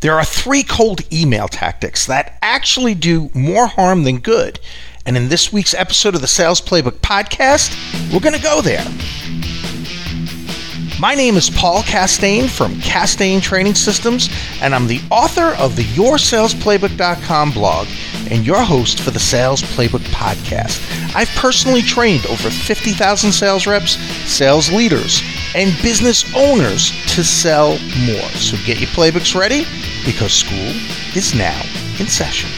There are three cold email tactics that actually do more harm than good. And in this week's episode of the Sales Playbook podcast, we're going to go there. My name is Paul Castagna from Castagna Training Systems, and I'm the author of the YourSalesPlaybook.com blog and your host for the Sales Playbook podcast. I've personally trained over 50,000 sales reps, sales leaders, and business owners to sell more. So get your playbooks ready because school is now in session.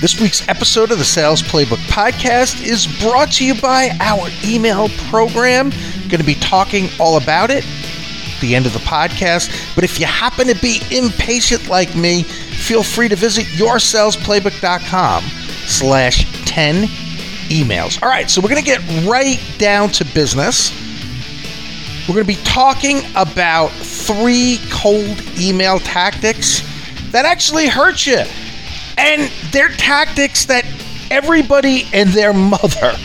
This week's episode of the Sales Playbook podcast is brought to you by our email program. Going to be talking all about it at the end of the podcast. But if you happen to be impatient like me, feel free to visit yoursalesplaybook.com slash 10 emails. All right, so we're going to get right down to business. We're going to be talking about three cold email tactics that actually hurt you and they're tactics that everybody and their mother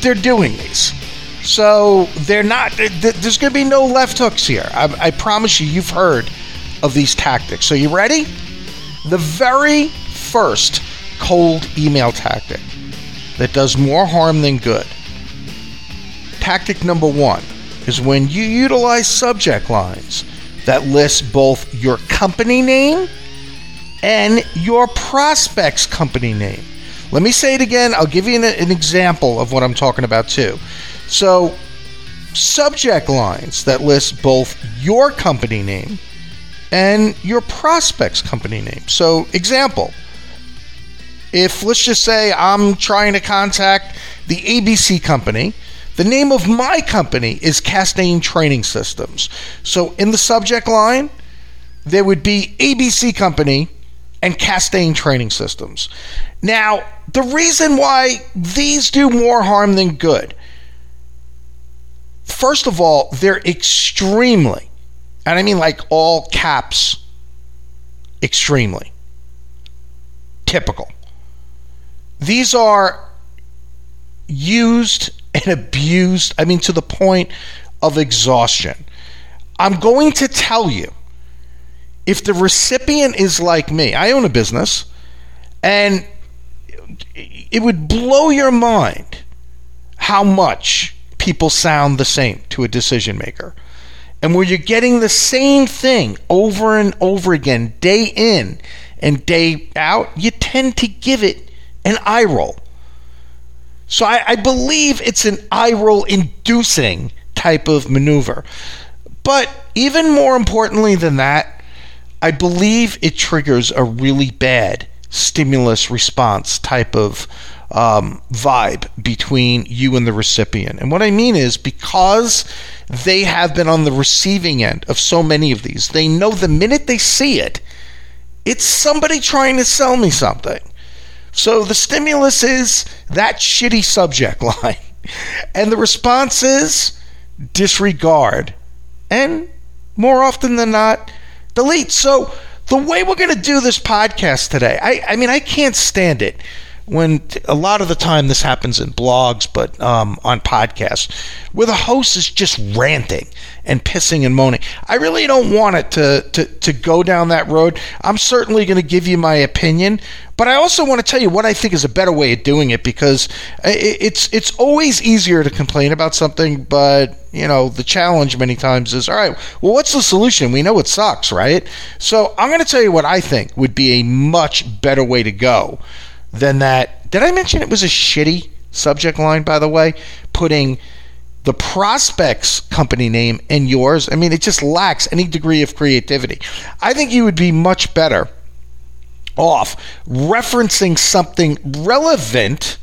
they're doing these. So they're not. There's going to be no left hooks here. I, I promise you. You've heard of these tactics. So you ready? The very first cold email tactic that does more harm than good. Tactic number one is when you utilize subject lines that list both your company name and your prospect's company name. Let me say it again. I'll give you an, an, example of what I'm talking about too. So, subject lines that list both your company name and your prospect's company name. So, example if let's just say I'm trying to contact the ABC company, the name of my company is Castagna Training Systems. So, in the subject line, there would be ABC Company and Castagna training systems. Now, the reason why these do more harm than good, first of all, they're extremely, and I mean like all caps, extremely typical. These are used abused, I mean, to the point of exhaustion. I'm going to tell you if the recipient is like me, I own a business, and it would blow your mind how much people sound the same to a decision maker. And where you're getting the same thing over and over again, day in and day out, you tend to give it an eye roll. So I, I believe it's an eye roll inducing type of maneuver. But even more importantly than that, I believe it triggers a really bad stimulus response type of um, vibe between you and the recipient. And what I mean is because they have been on the receiving end of so many of these, they know the minute they see it, it's somebody trying to sell me something. So the stimulus is that shitty subject line. And the response is disregard. And more often than not, delete. So the way we're going to do this podcast today, I, I mean, I can't stand it when a lot of the time this happens in blogs, but um, on podcasts, where the host is just ranting and pissing and moaning. I really don't want it to, to, to go down that road. I'm certainly going to give you my opinion, but I also want to tell you what I think is a better way of doing it because it's it's always easier to complain about something, but you know the challenge many times is all right. Well, what's the solution? We know it sucks, right? So I'm going to tell you what I think would be a much better way to go than that. Did I mention it was a shitty subject line? By the way, putting the prospect's company name and yours. I mean, it just lacks any degree of creativity. I think you would be much better off referencing something relevant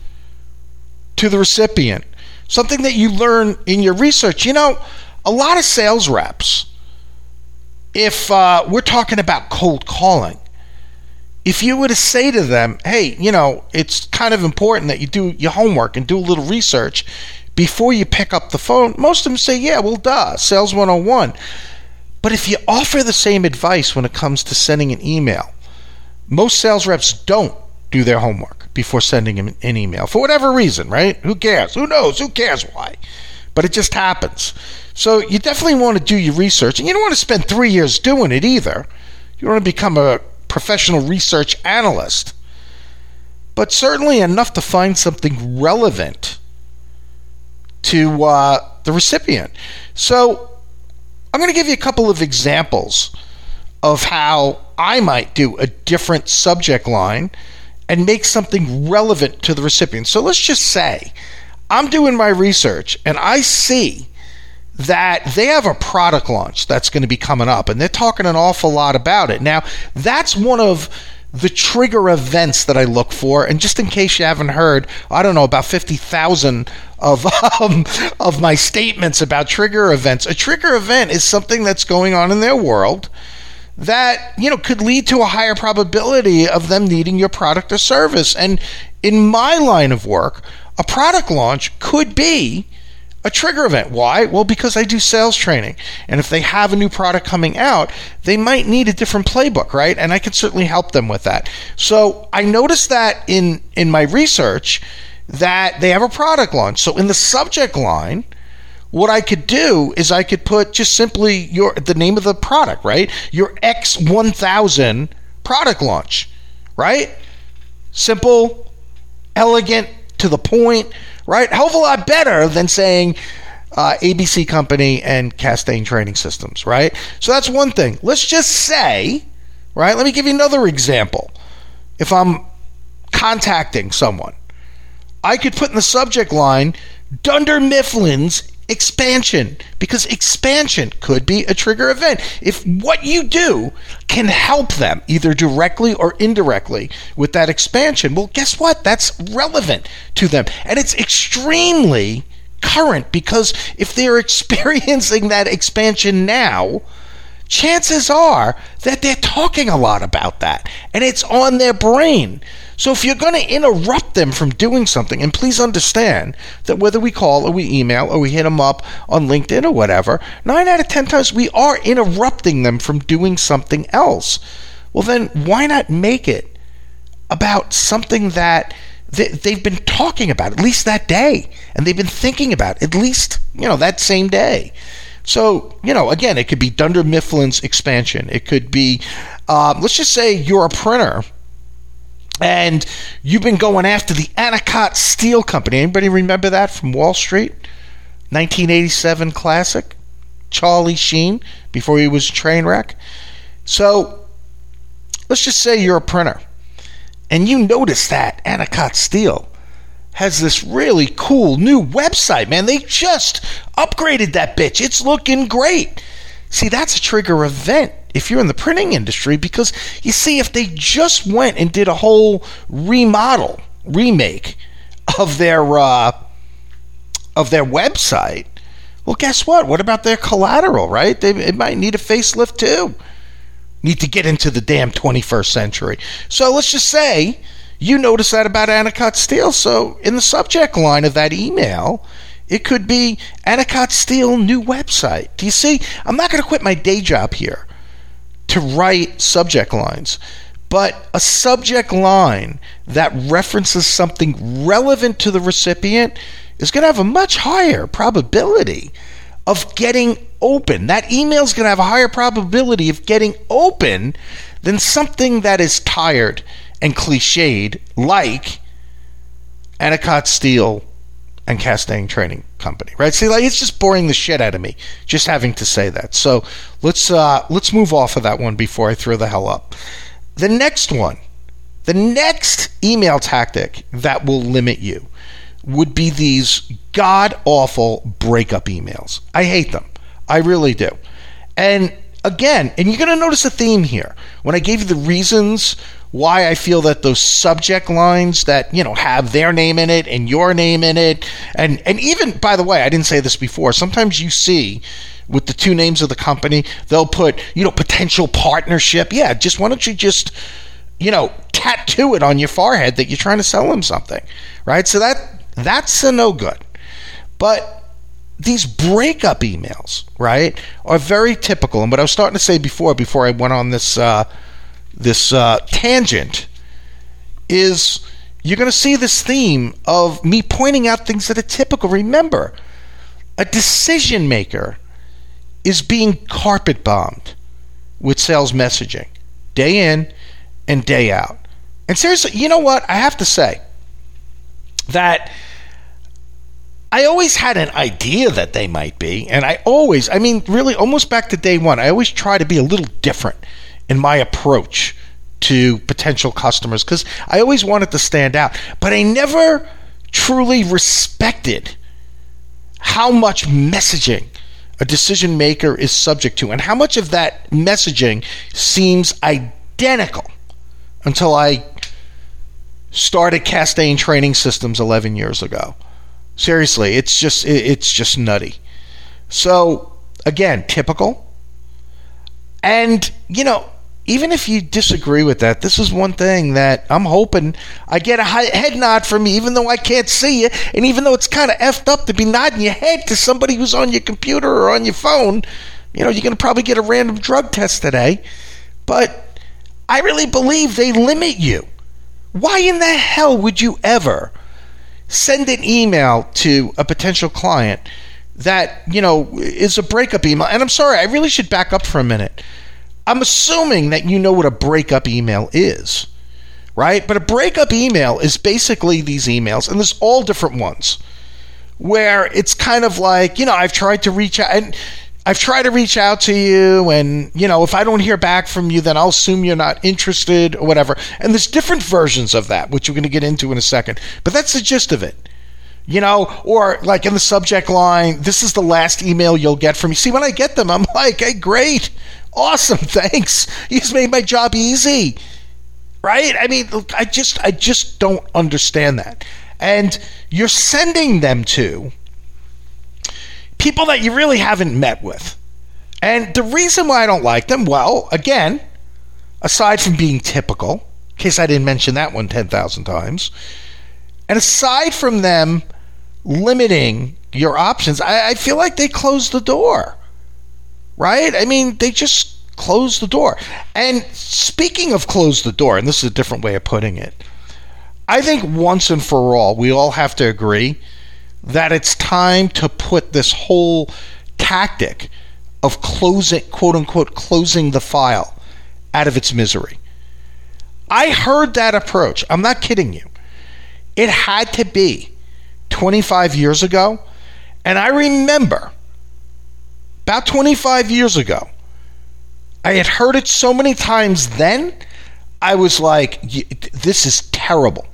to the recipient, something that you learn in your research. You know, a lot of sales reps, if uh, we're talking about cold calling, if you were to say to them, hey, you know, it's kind of important that you do your homework and do a little research before you pick up the phone, most of them say, yeah, well, duh, sales 101. But if you offer the same advice when it comes to sending an email, most sales reps don't do their homework before sending an email for whatever reason, right? Who cares? Who knows? Who cares why? But it just happens. So you definitely want to do your research, and you don't want to spend three years doing it either. You want to become a professional research analyst, but certainly enough to find something relevant to uh, the recipient. So I'm going to give you a couple of examples of how I might do a different subject line and make something relevant to the recipient. So let's just say I'm doing my research and I see that they have a product launch that's going to be coming up and they're talking an awful lot about it. Now, that's one of the trigger events that I look for. And just in case you haven't heard, I don't know, about 50,000 of, um, of my statements about trigger events. A trigger event is something that's going on in their world that you know could lead to a higher probability of them needing your product or service and in my line of work a product launch could be a trigger event. Why? Well, because I do sales training. And if they have a new product coming out, they might need a different playbook, right? And I can certainly help them with that. So I noticed that in, in my research that they have a product launch. So in the subject line, what I could do is I could put just simply your the name of the product, right? Your X1000 product launch, right? Simple, elegant, to the point, right? Hell of a lot better than saying uh, ABC Company and Castagna Training Systems, right? So that's one thing. Let's just say, right? Let me give you another example. If I'm contacting someone, I could put in the subject line Dunder Mifflin's expansion because expansion could be a trigger event. If what you do can help them either directly or indirectly with that expansion, well, guess what? That's relevant to them. And it's extremely current because if they're experiencing that expansion now, chances are that they're talking a lot about that and it's on their brain. So if you're going to interrupt them from doing something, and please understand that whether we call or we email or we hit them up on LinkedIn or whatever, nine out of 10 times we are interrupting them from doing something else. Well, then why not make it about something that they've been talking about at least that day and they've been thinking about at least, you know, that same day. So, you know, again, it could be Dunder Mifflin's expansion. It could be, uh, let's just say you're a printer and you've been going after the Anacott Steel Company. Anybody remember that from Wall Street? 1987 classic. Charlie Sheen before he was train wreck. So let's just say you're a printer and you notice that Anacott Steel has this really cool new website, man. They just upgraded that bitch. It's looking great. See, that's a trigger event if you're in the printing industry because you see, if they just went and did a whole remodel, remake of their uh, of their website, well, guess what? What about their collateral, right? They it might need a facelift too. Need to get into the damn 21st century. So let's just say you notice that about Anacott Steel. So in the subject line of that email, it could be Anacott Steel new website. Do you see? I'm not going to quit my day job here to write subject lines, but a subject line that references something relevant to the recipient is going to have a much higher probability of getting open. That email is going to have a higher probability of getting open than something that is tired and cliched like Anacott Steel and Castagna Training Company, right? See, like it's just boring the shit out of me just having to say that. So let's uh, let's move off of that one before I throw the hell up. The next one, the next email tactic that will limit you would be these god awful breakup emails. I hate them. I really do. And again, and you're going to notice a theme here. When I gave you the reasons why I feel that those subject lines that you know have their name in it and your name in it, and and even by the way, I didn't say this before. Sometimes you see with the two names of the company, they'll put you know potential partnership. Yeah, just why don't you just you know tattoo it on your forehead that you're trying to sell them something, right? So that that's a no good, but these breakup emails, right, are very typical. And what I was starting to say before, before I went on this uh, this uh, tangent is you're going to see this theme of me pointing out things that are typical. Remember, a decision maker is being carpet bombed with sales messaging day in and day out. And seriously, you know what? I have to say that I always had an idea that they might be. And I always, I mean, really, almost back to day one, I always try to be a little different in my approach to potential customers because I always wanted to stand out. But I never truly respected how much messaging a decision maker is subject to and how much of that messaging seems identical until I started Castagna Training Systems 11 years ago. Seriously, it's just it's just nutty. So, again, typical. And, you know, even if you disagree with that, this is one thing that I'm hoping I get a head nod from you, even though I can't see you, and even though it's kind of effed up to be nodding your head to somebody who's on your computer or on your phone. You know, you're going to probably get a random drug test today, but I really believe they limit you. Why in the hell would you ever send an email to a potential client that, you know, is a breakup email? And I'm sorry, I really should back up for a minute I'm assuming that you know what a breakup email is, right? But a breakup email is basically these emails, and there's all different ones where it's kind of like, you know, I've tried to reach out and I've tried to reach out to you, and you know, if I don't hear back from you, then I'll assume you're not interested or whatever. And there's different versions of that, which we're going to get into in a second. But that's the gist of it. You know, or like in the subject line, this is the last email you'll get from me. See, when I get them, I'm like, hey, great. Awesome, thanks. You just made my job easy. Right? I mean, I just I just don't understand that. And you're sending them to people that you really haven't met with. And the reason why I don't like them, well, again, aside from being typical, in case I didn't mention that one 10,000 times, and aside from them limiting your options, I, I feel like they close the door right? I mean, they just closed the door. And speaking of close the door, and this is a different way of putting it, I think once and for all, we all have to agree that it's time to put this whole tactic of closing, quote unquote, closing the file out of its misery. I heard that approach. I'm not kidding you. It had to be 25 years ago. And I remember about 25 years ago. I had heard it so many times then, I was like, this is terrible.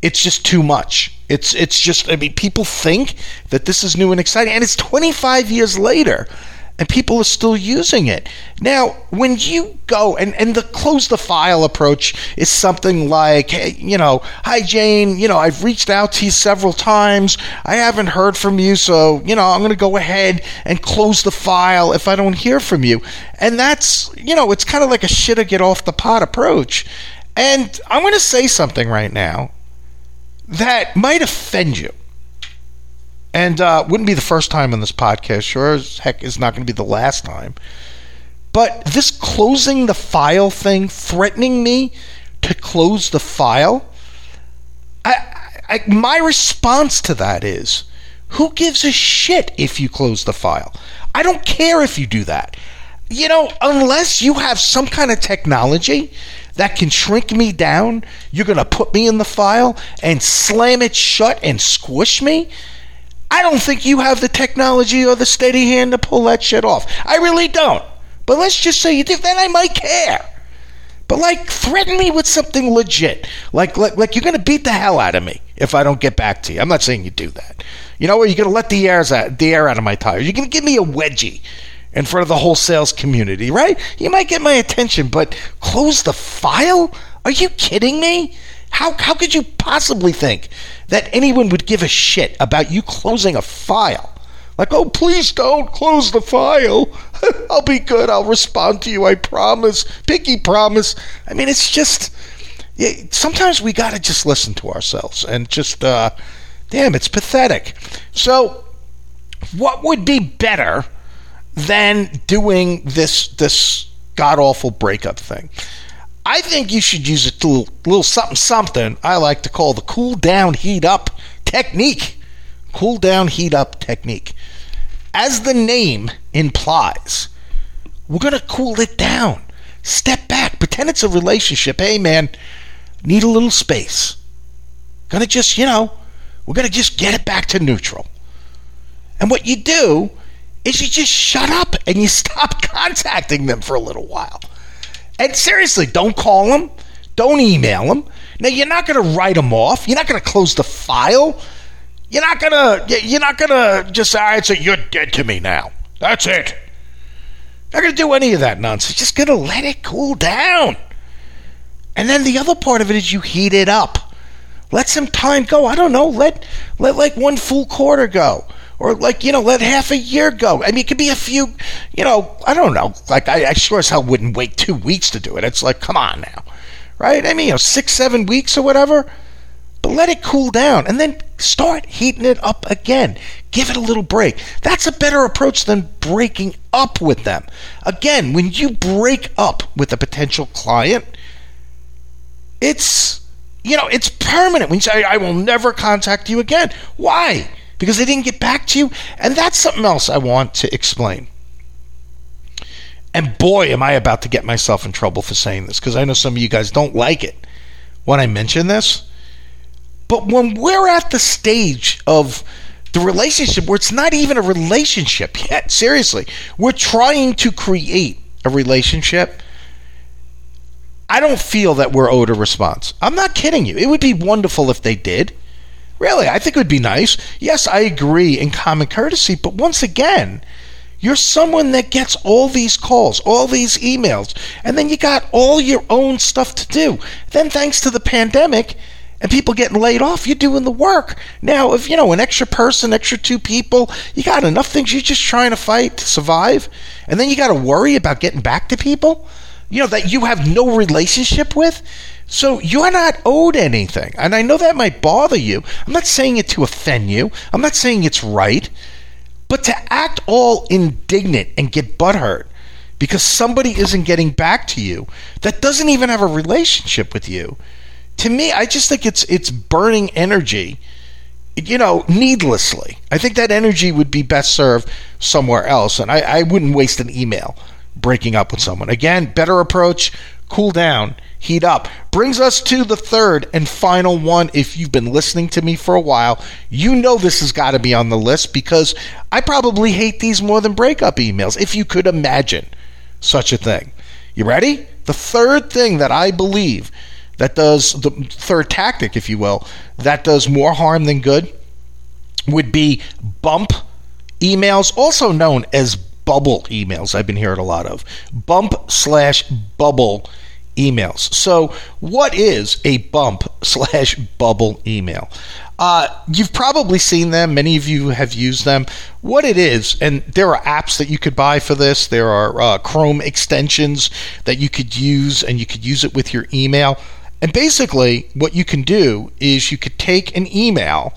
It's just too much. It's it's just I mean people think that this is new and exciting and it's 25 years later and people are still using it. Now, when you go and, and the close the file approach is something like, hey, you know, hi Jane, you know, I've reached out to you several times. I haven't heard from you, so, you know, I'm going to go ahead and close the file if I don't hear from you. And that's, you know, it's kind of like a shit get off the pot approach. And I'm to say something right now that might offend you. And uh, wouldn't be the first time on this podcast. Sure as heck is not going to be the last time. But this closing the file thing, threatening me to close the file, I, I, my response to that is who gives a shit if you close the file? I don't care if you do that. You know, unless you have some kind of technology that can shrink me down, you're going to put me in the file and slam it shut and squish me. I don't think you have the technology or the steady hand to pull that shit off. I really don't. But let's just say you do, then I might care. But like, threaten me with something legit. Like, like, like you're gonna beat the hell out of me if I don't get back to you. I'm not saying you do that. You know, what? you're gonna let the airs out, the air out of my tires. You're gonna give me a wedgie in front of the whole sales community, right? You might get my attention, but close the file? Are you kidding me? How, how could you possibly think that anyone would give a shit about you closing a file? Like, oh, please don't close the file. I'll be good. I'll respond to you. I promise. Pinky promise. I mean, it's just. Yeah, sometimes we got to just listen to ourselves and just. Uh, damn, it's pathetic. So, what would be better than doing this this god awful breakup thing? I think you should use a little, little something something I like to call the cool down heat up technique. Cool down heat up technique. as the name implies, we're going to cool it down. Step back, pretend it's a relationship. Hey, man, need a little space. Gonna just, you know, we're gonna just get it back to neutral. And what you do is you just shut up and you stop contacting them for a little while. And seriously, don't call them, don't email them. Now you're not going to write them off. You're not going to close the file. You're not going to you're not going to just all right, so you're dead to me now. That's it. Not going to do any of that nonsense. Just going to let it cool down. And then the other part of it is you heat it up. Let some time go. I don't know. Let let like one full quarter go or like you know let half a year go. I mean it could be a few you know i don't know. Like i, I sure as hell wouldn't wait two weeks to do it. It's like come on now. Right? I mean you know six seven weeks or whatever. But let it cool down and then start heating it up again. Give it a little break. That's a better approach than breaking up with them. Again when you break up with a potential client it's you know it's permanent. When you say i will never contact you again. Why because they didn't get back to you. And that's something else I want to explain. And boy, am I about to get myself in trouble for saying this because I know some of you guys don't like it when I mention this. But when we're at the stage of the relationship where it's not even a relationship yet, seriously, we're trying to create a relationship. I don't feel that we're owed a response. I'm not kidding you. It would be wonderful if they did. Really, I think it would be nice. Yes, I agree in common courtesy, but once again, you're someone that gets all these calls, all these emails, and then you got all your own stuff to do. Then, thanks to the pandemic and people getting laid off, you're doing the work. Now, if you know an extra person, extra two people, you got enough things you're just trying to fight to survive, and then you got to worry about getting back to people, you know, that you have no relationship with. So you're not owed anything. And I know that might bother you. I'm not saying it to offend you, I'm not saying it's right. But to act all indignant and get butthurt because somebody isn't getting back to you that doesn't even have a relationship with you, to me, I just think it's it's burning energy, you know, needlessly. I think that energy would be best served somewhere else, and I, I wouldn't waste an email breaking up with someone. Again, better approach, cool down heat up. Brings us to the third and final one. If you've been listening to me for a while, you know this has got to be on the list because I probably hate these more than breakup emails, if you could imagine such a thing. You ready? The third thing that I believe that does, the third tactic, if you will, that does more harm than good would be bump emails, also known as bubble emails. I've been hearing a lot of bump slash bubble emails. So, what is a bump slash bubble email? Uh, you've probably seen them. Many of you have used them. What it is, and there are apps that you could buy for this. There are uh, Chrome extensions that you could use, and you could use it with your email. And basically, what you can do is you could take an email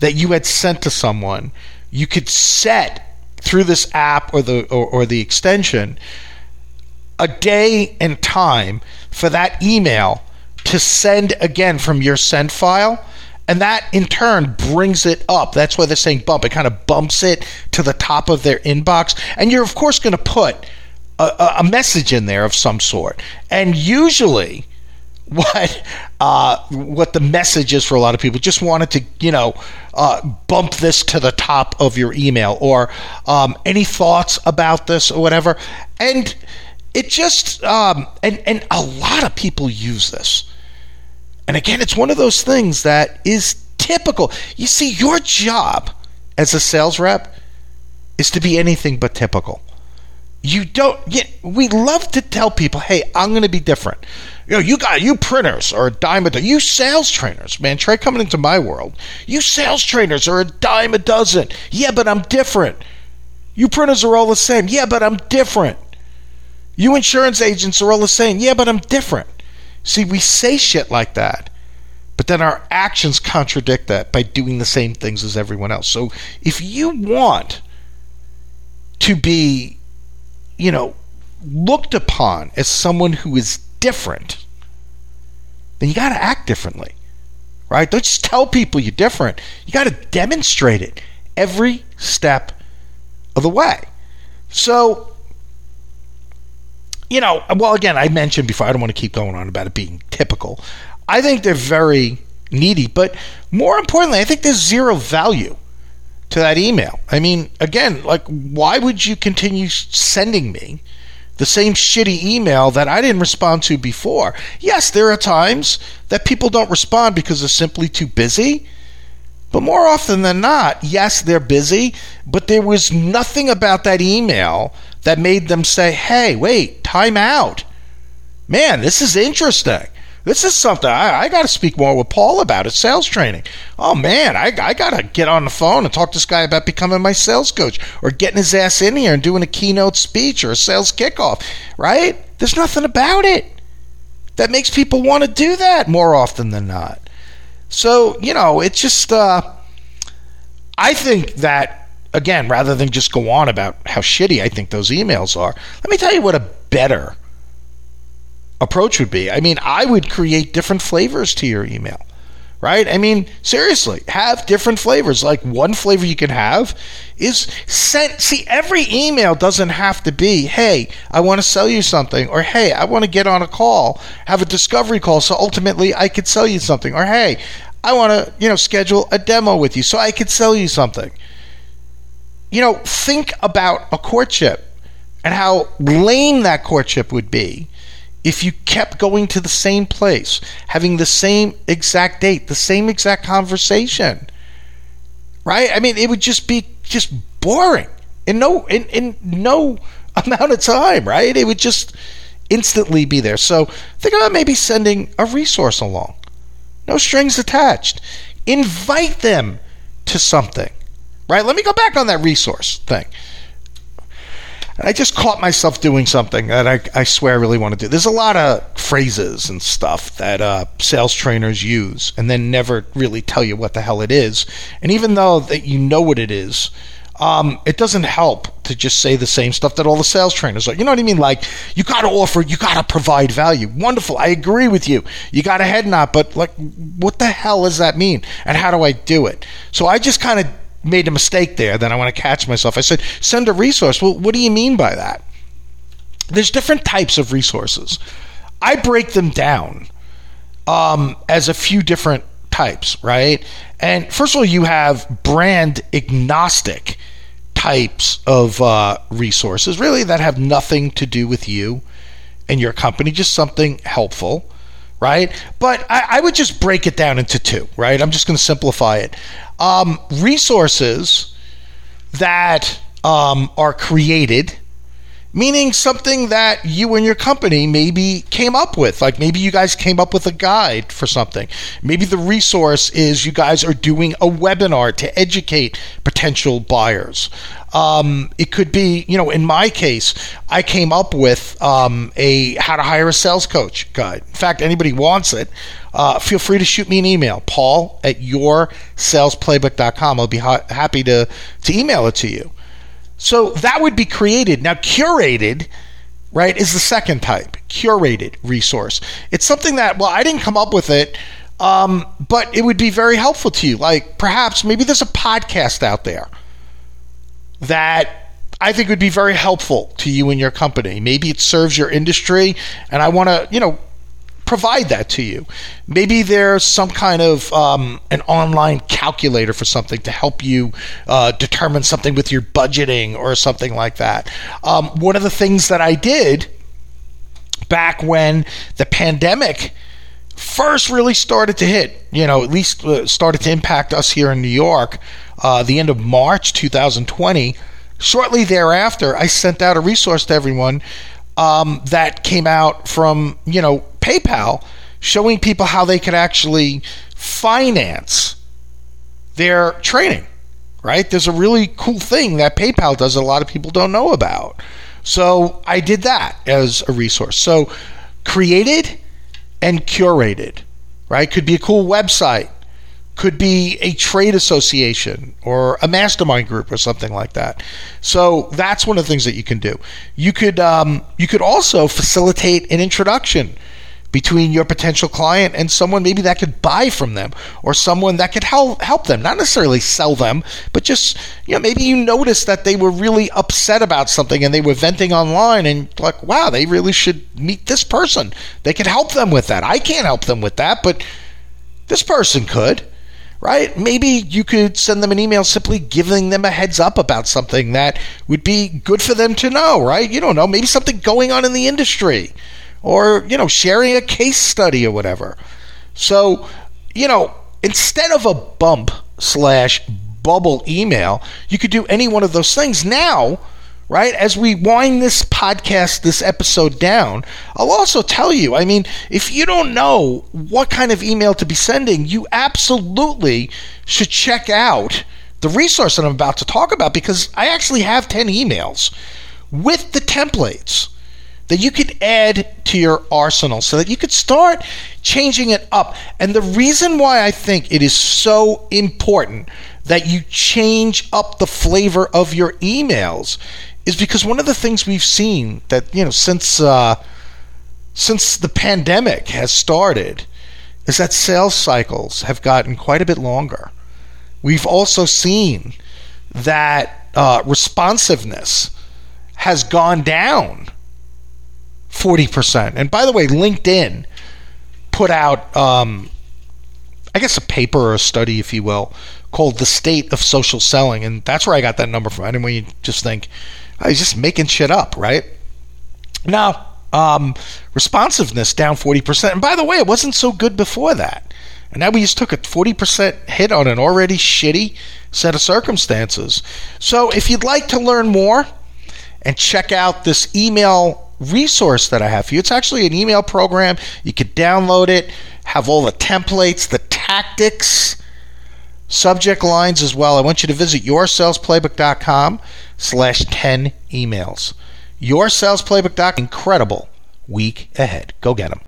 that you had sent to someone. You could set through this app or the or, or the extension a day and time for that email to send again from your sent file. And that in turn brings it up. That's why they're saying bump. It kind of bumps it to the top of their inbox. And you're, of course, going to put a, a, message in there of some sort. And usually, what uh, what the message is for a lot of people. Just wanted to, you know, uh, bump this to the top of your email or um, any thoughts about this or whatever. And it just um, and and a lot of people use this. And again it's one of those things that is typical. You see your job as a sales rep is to be anything but typical. You don't you, we love to tell people hey i'm going to be different. You know you got you printers are a dime a dozen you sales trainers man try coming into my world you sales trainers are a dime a dozen. Yeah but i'm different. You printers are all the same. Yeah but i'm different you insurance agents are all the same. Yeah, but I'm different. See, we say shit like that, but then our actions contradict that by doing the same things as everyone else. So if you want to be, you know, looked upon as someone who is different, then you got to act differently. Right? Don't just tell people you're different. You got to demonstrate it every step of the way. So, you know, well, again, I mentioned before, I don't want to keep going on about it being typical. I think they're very needy, but more importantly, I think there's zero value to that email. I mean, again, like, why would you continue sending me the same shitty email that I didn't respond to before? Yes, there are times that people don't respond because they're simply too busy. But more often than not, yes, they're busy, but there was nothing about that email that made them say, hey, wait, time out. Man, this is interesting. This is something I, I got to speak more with Paul about at sales training. Oh man, I, I got to get on the phone and talk to this guy about becoming my sales coach or getting his ass in here and doing a keynote speech or a sales kickoff, right? There's nothing about it that makes people want to do that more often than not. So, you know, it's just, uh, I think that, again, rather than just go on about how shitty I think those emails are, let me tell you what a better approach would be. I mean, I would create different flavors to your email, right? I mean, seriously, have different flavors. Like one flavor you can have is sent. See, every email doesn't have to be, hey, I want to sell you something, or hey, I want to get on a call, have a discovery call, so ultimately I could sell you something, or hey, I want to, you know, schedule a demo with you so I could sell you something. You know, think about a courtship and how lame that courtship would be if you kept going to the same place, having the same exact date, the same exact conversation, right? I mean, it would just be just boring in no in, in no amount of time, right? It would just instantly be there. So think about maybe sending a resource along, no strings attached. Invite them to something, right? Let me go back on that resource thing. And I just caught myself doing something that I, I swear I really want to do. There's a lot of phrases and stuff that uh, sales trainers use and then never really tell you what the hell it is. And even though that you know what it is, um, it doesn't help to just say the same stuff that all the sales trainers are. You know what I mean? Like, you got to offer, you got to provide value. Wonderful. I agree with you. You got a head nod, but like, what the hell does that mean? And how do I do it? So I just kind of made a mistake there, then I want to catch myself. I said, send a resource. Well, what do you mean by that? There's different types of resources. I break them down um, as a few different types, right? And first of all, you have brand agnostic types of uh, resources, really, that have nothing to do with you and your company, just something helpful, right? But I, I would just break it down into two, right? I'm just going to simplify it um, resources that um, are created meaning something that you and your company maybe came up with. Like maybe you guys came up with a guide for something. Maybe the resource is you guys are doing a webinar to educate potential buyers. Um, it could be, you know, in my case, I came up with um, a how to hire a sales coach guide. In fact, anybody wants it, uh, feel free to shoot me an email, paul at yoursalesplaybook.com. I'll be ha- happy to, to email it to you. So that would be created. Now, curated, right, is the second type curated resource. It's something that, well, I didn't come up with it, um, but it would be very helpful to you. Like perhaps maybe there's a podcast out there that I think would be very helpful to you and your company. Maybe it serves your industry, and I want to, you know, provide that to you. Maybe there's some kind of um, an online calculator for something to help you uh, determine something with your budgeting or something like that. Um, one of the things that I did back when the pandemic first really started to hit, you know, at least uh, started to impact us here in New York, uh, the end of March 2020. Shortly thereafter, I sent out a resource to everyone um, that came out from, you know, PayPal showing people how they could actually finance their training, right? There's a really cool thing that PayPal does that a lot of people don't know about. So I did that as a resource. So created and curated, right? Could be a cool website, could be a trade association or a mastermind group or something like that. So that's one of the things that you can do. You could um, you could also facilitate an introduction between your potential client and someone maybe that could buy from them or someone that could help help them not necessarily sell them but just you know maybe you noticed that they were really upset about something and they were venting online and like wow they really should meet this person they could help them with that i can't help them with that but this person could right? Maybe you could send them an email simply giving them a heads up about something that would be good for them to know, right? You don't know, maybe something going on in the industry or, you know, sharing a case study or whatever. So, you know, instead of a bump slash bubble email, you could do any one of those things. Now, right? As we wind this podcast, this episode down, I'll also tell you I mean, if you don't know what kind of email to be sending, you absolutely should check out the resource that I'm about to talk about because I actually have 10 emails with the templates that you could add to your arsenal so that you could start changing it up. And the reason why I think it is so important that you change up the flavor of your emails is because one of the things we've seen that you know since uh, since the pandemic has started is that sales cycles have gotten quite a bit longer. We've also seen that uh, responsiveness has gone down 40%. And by the way, LinkedIn put out, um, I guess, a paper or a study, if you will, called The State of Social Selling. And that's where I got that number from. I didn't you just think, He's just making shit up, right? Now, um, responsiveness down 40%. And by the way, it wasn't so good before that. And now we just took a 40% hit on an already shitty set of circumstances. So if you'd like to learn more and check out this email resource that I have for you, it's actually an email program. You could download it, have all the templates, the tactics, subject lines as well. I want you to visit yoursalesplaybook.com slash 10 emails. Your Sales Playbook Doc, incredible week ahead. Go get them.